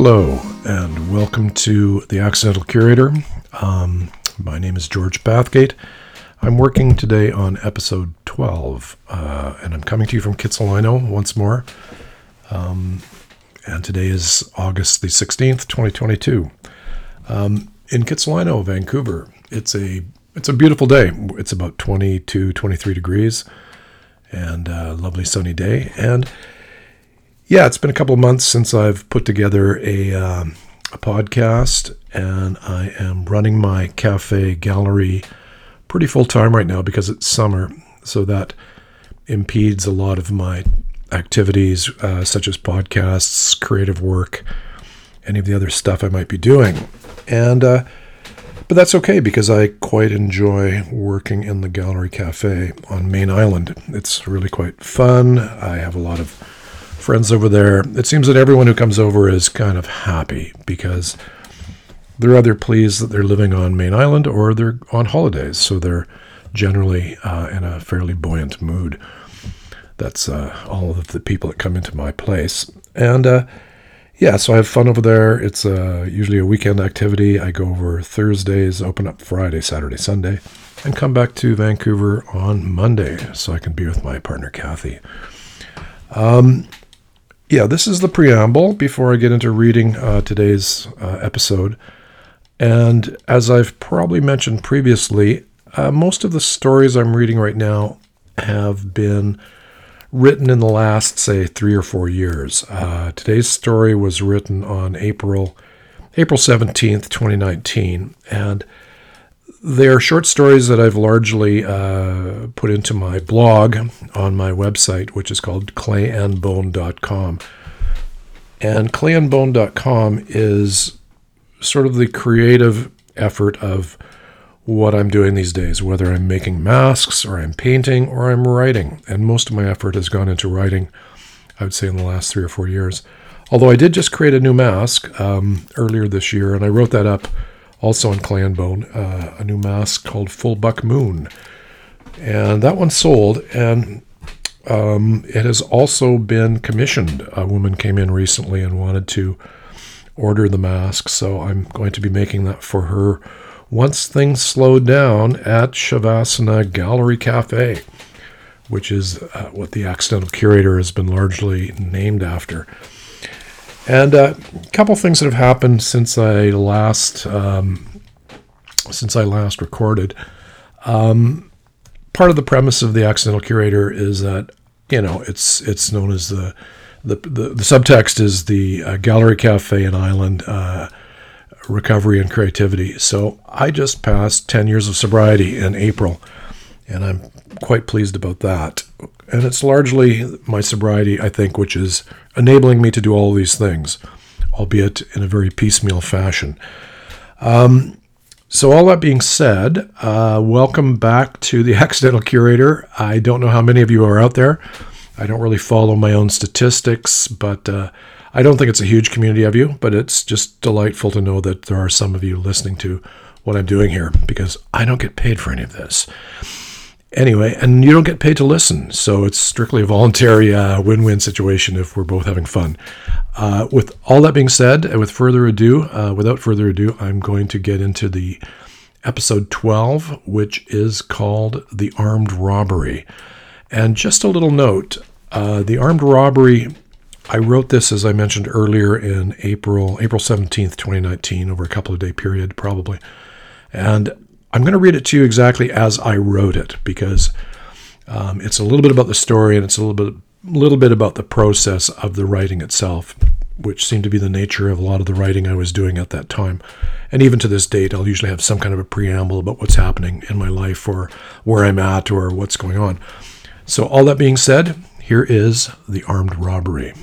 Hello, and welcome to The Accidental Curator. Um, my name is George Bathgate. I'm working today on episode 12, uh, and I'm coming to you from Kitsilano once more. Um, and today is August the 16th, 2022. Um, in Kitsilano, Vancouver, it's a it's a beautiful day. It's about 22, 23 degrees, and a lovely sunny day. And yeah, it's been a couple of months since I've put together a, um, a podcast, and I am running my cafe gallery pretty full time right now because it's summer, so that impedes a lot of my activities, uh, such as podcasts, creative work, any of the other stuff I might be doing. And uh, but that's okay because I quite enjoy working in the Gallery Cafe on Mayne Island. It's really quite fun. I have a lot of friends over there. It seems that everyone who comes over is kind of happy because they're either pleased that they're living on Mayne Island or they're on holidays, so they're generally uh, in a fairly buoyant mood. That's uh, all of the people that come into my place. And uh, yeah, so I have fun over there. It's uh, usually a weekend activity. I go over Thursdays, open up Friday, Saturday, Sunday, and come back to Vancouver on Monday so I can be with my partner, Kathy. Um, yeah, this is the preamble before I get into reading uh, today's uh, episode. And as I've probably mentioned previously, uh, most of the stories I'm reading right now have been written in the last, say, three or four years. Uh, today's story was written on April April 17th, 2019, and they're short stories that I've largely uh, put into my blog on my website, which is called clayandbone.com. And clayandbone.com is sort of the creative effort of what I'm doing these days, whether I'm making masks or I'm painting or I'm writing. And most of my effort has gone into writing, I would say, in the last three or four years. Although I did just create a new mask um, earlier this year, and I wrote that up also on Clay and Bone, uh, a new mask called Full Buck Moon. And that one sold, and um, it has also been commissioned. A woman came in recently and wanted to order the mask, so I'm going to be making that for her once things slow down at Shavasana Gallery Cafe, which is uh, what the accidental curator has been largely named after. And uh, a couple things that have happened since I last um, since I last recorded. Um, part of the premise of the accidental curator is that you know it's it's known as the the the, the subtext is the uh, gallery cafe and island uh, recovery and creativity. So I just passed ten years of sobriety in April, and I'm quite pleased about that. And it's largely my sobriety, I think, which is enabling me to do all these things, albeit in a very piecemeal fashion. Um, so, all that being said, uh, welcome back to the Accidental Curator. I don't know how many of you are out there. I don't really follow my own statistics, but uh, I don't think it's a huge community of you, but it's just delightful to know that there are some of you listening to what I'm doing here because I don't get paid for any of this. Anyway, and you don't get paid to listen, so it's strictly a voluntary uh, win win situation if we're both having fun. Uh, with all that being said, and with further ado, uh, without further ado, I'm going to get into the episode 12, which is called The Armed Robbery. And just a little note uh, The Armed Robbery, I wrote this, as I mentioned earlier, in April, April 17th, 2019, over a couple of day period, probably. And I'm going to read it to you exactly as I wrote it because um, it's a little bit about the story and it's a little bit, little bit about the process of the writing itself, which seemed to be the nature of a lot of the writing I was doing at that time. And even to this date, I'll usually have some kind of a preamble about what's happening in my life or where I'm at or what's going on. So, all that being said, here is the armed robbery.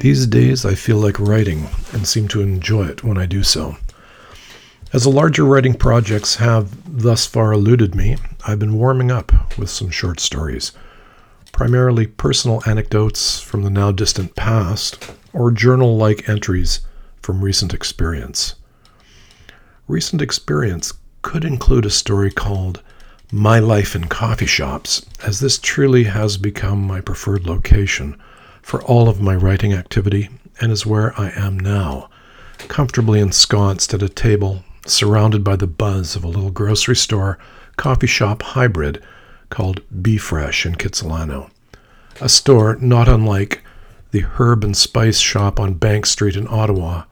These days I feel like writing and seem to enjoy it when I do so. As the larger writing projects have thus far eluded me, I've been warming up with some short stories, primarily personal anecdotes from the now distant past or journal like entries from recent experience. recent experience could include a story called My Life in Coffee Shops, as this truly has become my preferred location for all of my writing activity and is where I am now, comfortably ensconced at a table surrounded by the buzz of a little grocery store coffee shop hybrid called Be Fresh in Kitsilano, a store not unlike the herb and spice shop on Bank Street in Ottawa,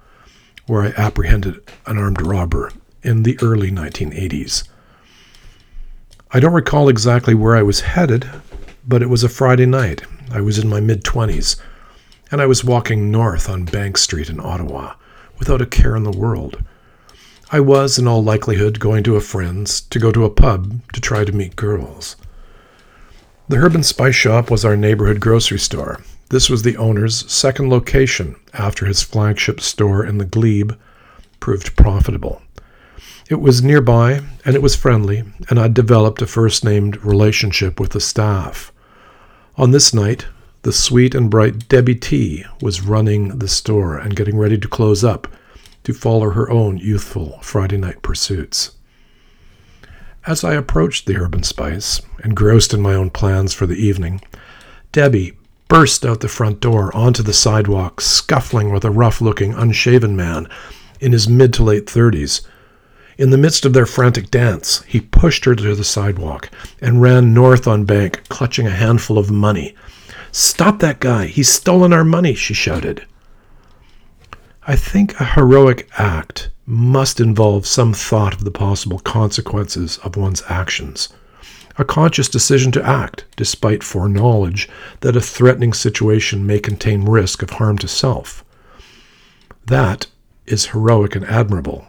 where I apprehended an armed robber in the early 1980s. I don't recall exactly where I was headed, but it was a Friday night. I was in my mid 20s, and I was walking north on Bank Street in Ottawa without a care in the world. I was, in all likelihood, going to a friend's to go to a pub to try to meet girls. The Herb and Spice Shop was our neighborhood grocery store. This was the owner's second location after his flagship store in the Glebe proved profitable. It was nearby and it was friendly, and I'd developed a first named relationship with the staff. On this night, the sweet and bright Debbie T was running the store and getting ready to close up to follow her own youthful Friday night pursuits. As I approached the Herb and Spice, engrossed in my own plans for the evening, Debbie burst out the front door onto the sidewalk, scuffling with a rough looking, unshaven man in his mid to late thirties. In the midst of their frantic dance, he pushed her to the sidewalk and ran north on Bank, clutching a handful of money. Stop that guy! He's stolen our money! she shouted. I think a heroic act must involve some thought of the possible consequences of one's actions. A conscious decision to act, despite foreknowledge that a threatening situation may contain risk of harm to self. That is heroic and admirable.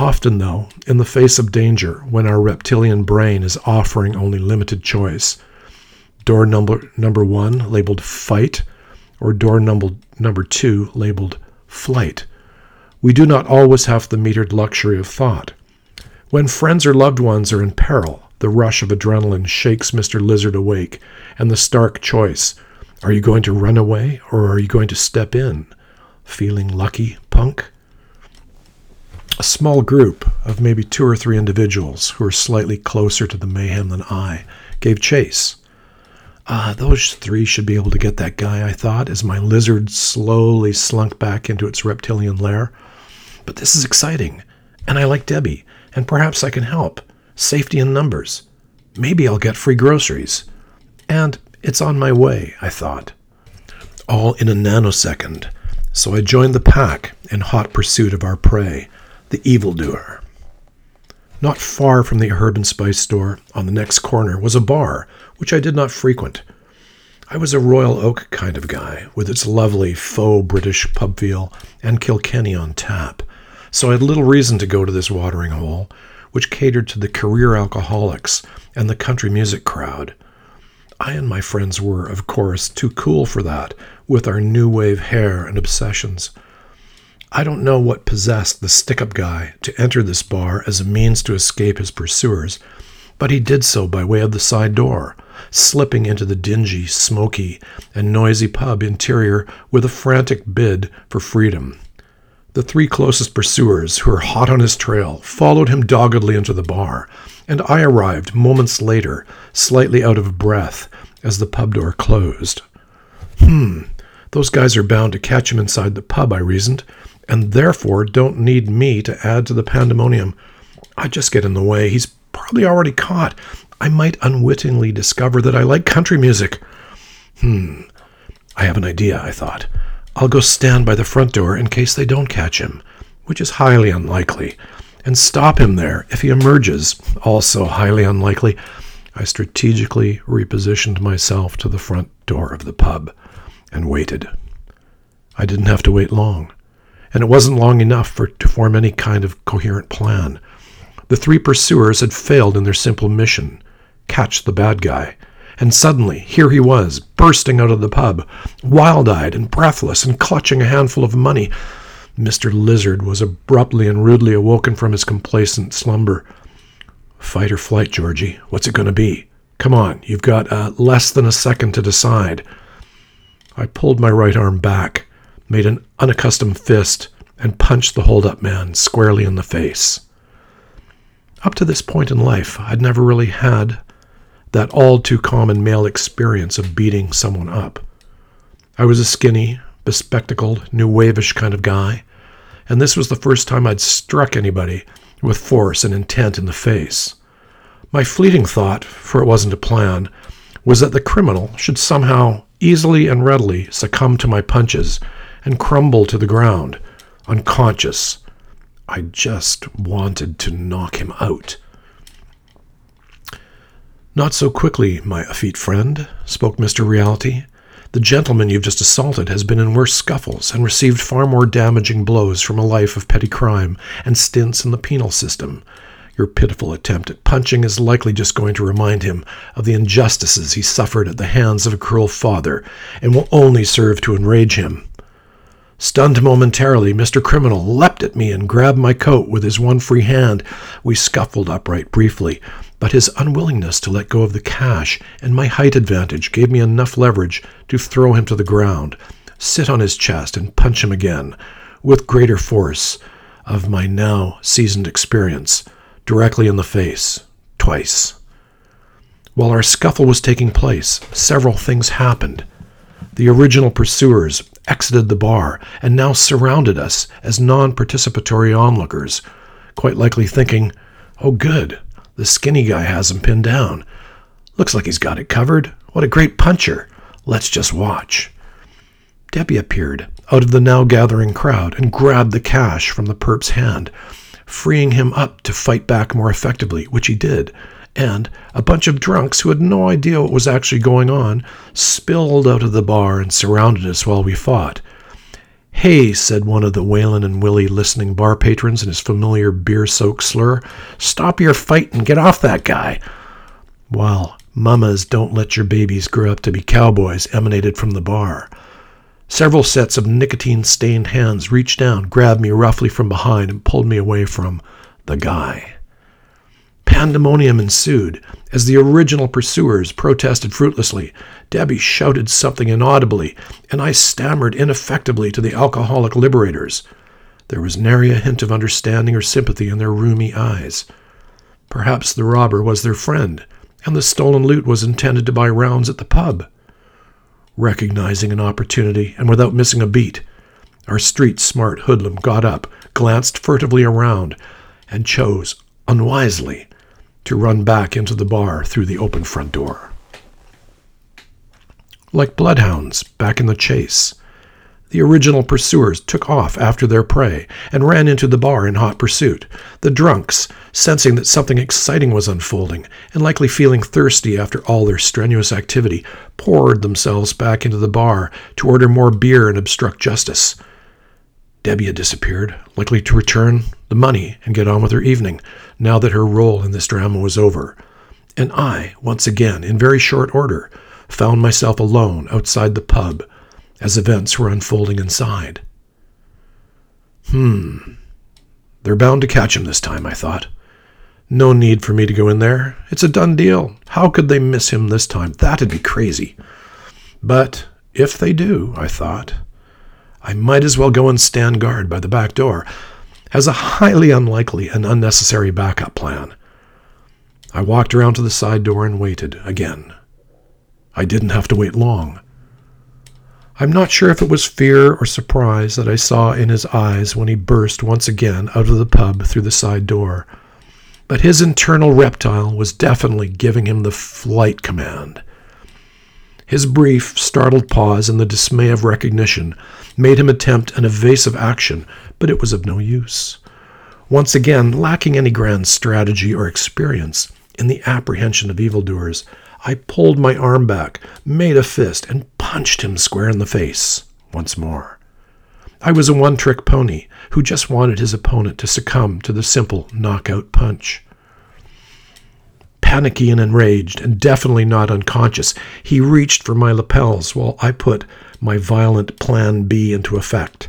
Often, though, in the face of danger, when our reptilian brain is offering only limited choice, door number, number one labeled fight, or door number, number two labeled flight. We do not always have the metered luxury of thought. When friends or loved ones are in peril, the rush of adrenaline shakes Mr. Lizard awake, and the stark choice are you going to run away or are you going to step in? Feeling lucky, punk? A small group of maybe two or three individuals who are slightly closer to the mayhem than I gave chase. Ah, those three should be able to get that guy, I thought, as my lizard slowly slunk back into its reptilian lair. But this is exciting, and I like Debbie, and perhaps I can help. Safety in numbers. Maybe I'll get free groceries. And it's on my way, I thought. All in a nanosecond, so I joined the pack in hot pursuit of our prey, the evildoer. Not far from the herb and spice store, on the next corner, was a bar, which I did not frequent. I was a Royal Oak kind of guy, with its lovely faux British pub feel and Kilkenny on tap, so I had little reason to go to this watering hole, which catered to the career alcoholics and the country music crowd. I and my friends were, of course, too cool for that, with our new wave hair and obsessions. I don't know what possessed the stick up guy to enter this bar as a means to escape his pursuers, but he did so by way of the side door, slipping into the dingy, smoky, and noisy pub interior with a frantic bid for freedom. The three closest pursuers, who were hot on his trail, followed him doggedly into the bar, and I arrived moments later, slightly out of breath, as the pub door closed. Hmm, those guys are bound to catch him inside the pub, I reasoned, and therefore don't need me to add to the pandemonium. I just get in the way. He's probably already caught. I might unwittingly discover that I like country music. Hmm, I have an idea, I thought. I'll go stand by the front door in case they don't catch him, which is highly unlikely, and stop him there if he emerges, also highly unlikely. I strategically repositioned myself to the front door of the pub and waited. I didn't have to wait long and it wasn't long enough for to form any kind of coherent plan. The three pursuers had failed in their simple mission catch the bad guy. And suddenly, here he was, bursting out of the pub, wild eyed and breathless, and clutching a handful of money. Mr. Lizard was abruptly and rudely awoken from his complacent slumber. Fight or flight, Georgie. What's it going to be? Come on, you've got uh, less than a second to decide. I pulled my right arm back made an unaccustomed fist, and punched the hold-up man squarely in the face. Up to this point in life, I'd never really had that all too common male experience of beating someone up. I was a skinny, bespectacled, new wavish kind of guy, and this was the first time I'd struck anybody with force and intent in the face. My fleeting thought, for it wasn't a plan, was that the criminal should somehow easily and readily succumb to my punches and crumble to the ground, unconscious. I just wanted to knock him out. Not so quickly, my effete friend, spoke Mr. Reality. The gentleman you've just assaulted has been in worse scuffles and received far more damaging blows from a life of petty crime and stints in the penal system. Your pitiful attempt at punching is likely just going to remind him of the injustices he suffered at the hands of a cruel father, and will only serve to enrage him. Stunned momentarily, Mr. Criminal leapt at me and grabbed my coat with his one free hand. We scuffled upright briefly, but his unwillingness to let go of the cash and my height advantage gave me enough leverage to throw him to the ground, sit on his chest, and punch him again, with greater force of my now seasoned experience, directly in the face, twice. While our scuffle was taking place, several things happened. The original pursuers exited the bar and now surrounded us as non participatory onlookers, quite likely thinking, oh, good, the skinny guy has him pinned down. Looks like he's got it covered. What a great puncher. Let's just watch. Debbie appeared out of the now gathering crowd and grabbed the cash from the perp's hand, freeing him up to fight back more effectively, which he did, and a bunch of drunks who had no idea what was actually going on spilled out of the bar and surrounded us while we fought. Hey, said one of the Waylon and Willie listening bar patrons in his familiar beer soaked slur, stop your fight and get off that guy. While Mamas Don't Let Your Babies Grow Up to Be Cowboys emanated from the bar. Several sets of nicotine stained hands reached down, grabbed me roughly from behind, and pulled me away from the guy. Pandemonium ensued as the original pursuers protested fruitlessly. Debbie shouted something inaudibly, and I stammered ineffectively to the alcoholic liberators. There was nary a hint of understanding or sympathy in their rheumy eyes. Perhaps the robber was their friend, and the stolen loot was intended to buy rounds at the pub. Recognizing an opportunity, and without missing a beat, our street smart hoodlum got up, glanced furtively around, and chose, unwisely, to run back into the bar through the open front door. Like bloodhounds back in the chase, the original pursuers took off after their prey and ran into the bar in hot pursuit. The drunks, sensing that something exciting was unfolding and likely feeling thirsty after all their strenuous activity, poured themselves back into the bar to order more beer and obstruct justice. Debbie had disappeared, likely to return the money and get on with her evening, now that her role in this drama was over. And I, once again, in very short order, found myself alone outside the pub as events were unfolding inside. Hmm. They're bound to catch him this time, I thought. No need for me to go in there. It's a done deal. How could they miss him this time? That'd be crazy. But if they do, I thought, I might as well go and stand guard by the back door as a highly unlikely and unnecessary backup plan. I walked around to the side door and waited again. I didn't have to wait long. I'm not sure if it was fear or surprise that I saw in his eyes when he burst once again out of the pub through the side door, but his internal reptile was definitely giving him the flight command. His brief, startled pause and the dismay of recognition made him attempt an evasive action, but it was of no use. Once again, lacking any grand strategy or experience in the apprehension of evildoers, I pulled my arm back, made a fist, and punched him square in the face once more. I was a one trick pony who just wanted his opponent to succumb to the simple knockout punch. Panicky and enraged, and definitely not unconscious, he reached for my lapels while I put my violent Plan B into effect.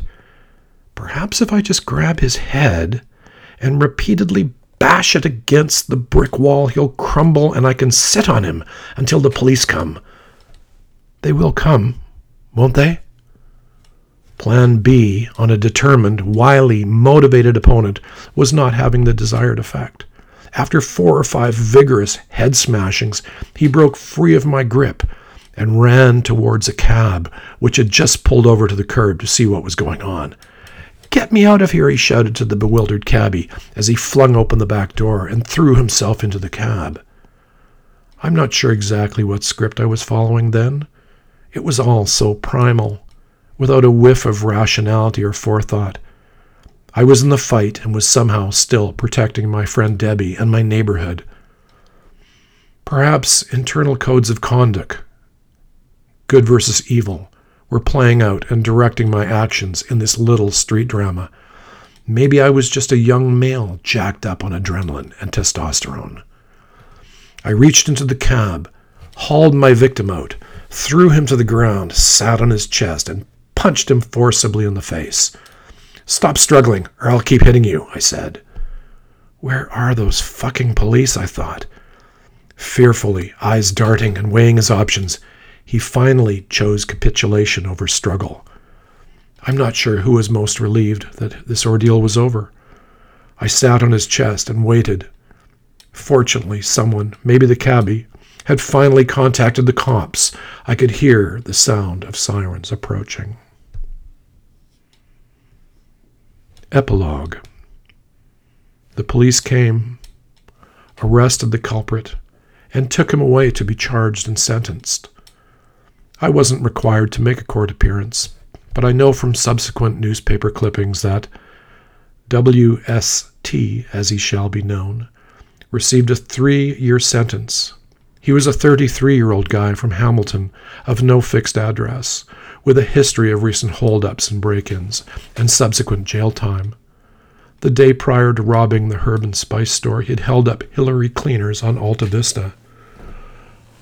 Perhaps if I just grab his head and repeatedly bash it against the brick wall, he'll crumble and I can sit on him until the police come. They will come, won't they? Plan B on a determined, wily, motivated opponent was not having the desired effect. After four or five vigorous head smashings, he broke free of my grip and ran towards a cab which had just pulled over to the curb to see what was going on. Get me out of here, he shouted to the bewildered cabby as he flung open the back door and threw himself into the cab. I'm not sure exactly what script I was following then. It was all so primal without a whiff of rationality or forethought. I was in the fight and was somehow still protecting my friend Debbie and my neighborhood. Perhaps internal codes of conduct, good versus evil, were playing out and directing my actions in this little street drama. Maybe I was just a young male jacked up on adrenaline and testosterone. I reached into the cab, hauled my victim out, threw him to the ground, sat on his chest, and punched him forcibly in the face. Stop struggling, or I'll keep hitting you, I said. Where are those fucking police? I thought. Fearfully, eyes darting and weighing his options, he finally chose capitulation over struggle. I'm not sure who was most relieved that this ordeal was over. I sat on his chest and waited. Fortunately, someone, maybe the cabbie, had finally contacted the cops. I could hear the sound of sirens approaching. Epilogue The police came, arrested the culprit, and took him away to be charged and sentenced. I wasn't required to make a court appearance, but I know from subsequent newspaper clippings that W.S.T., as he shall be known, received a three year sentence. He was a 33 year old guy from Hamilton of no fixed address with a history of recent holdups and break ins and subsequent jail time. The day prior to robbing the herb and spice store, he had held up Hillary cleaners on Alta Vista.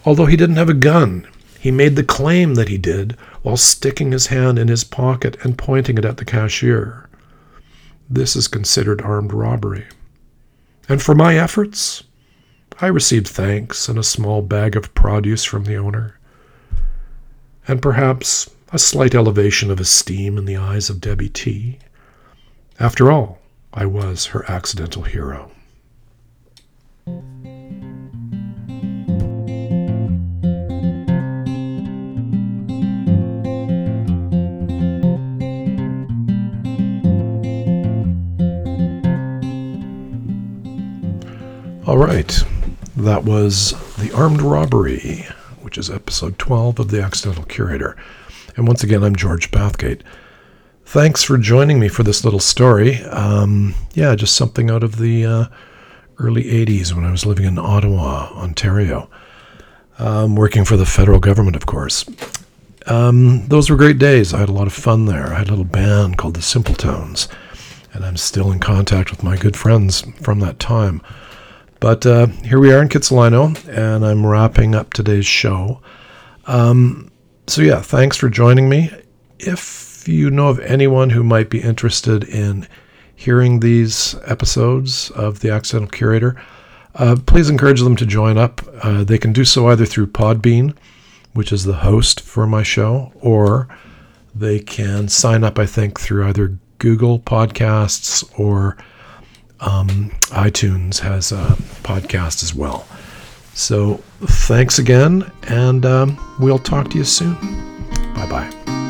Although he didn't have a gun, he made the claim that he did while sticking his hand in his pocket and pointing it at the cashier. This is considered armed robbery. And for my efforts, I received thanks and a small bag of produce from the owner. And perhaps a slight elevation of esteem in the eyes of Debbie T. After all, I was her accidental hero. All right, that was The Armed Robbery, which is episode 12 of The Accidental Curator. And once again, I'm George Bathgate. Thanks for joining me for this little story. Um, yeah, just something out of the uh, early 80s when I was living in Ottawa, Ontario, um, working for the federal government, of course. Um, those were great days. I had a lot of fun there. I had a little band called the Simpletones, and I'm still in contact with my good friends from that time. But uh, here we are in Kitsilano, and I'm wrapping up today's show. Um, so, yeah, thanks for joining me. If you know of anyone who might be interested in hearing these episodes of The Accidental Curator, uh, please encourage them to join up. Uh, they can do so either through Podbean, which is the host for my show, or they can sign up, I think, through either Google Podcasts or um, iTunes has a podcast as well. So thanks again, and um, we'll talk to you soon. Bye bye.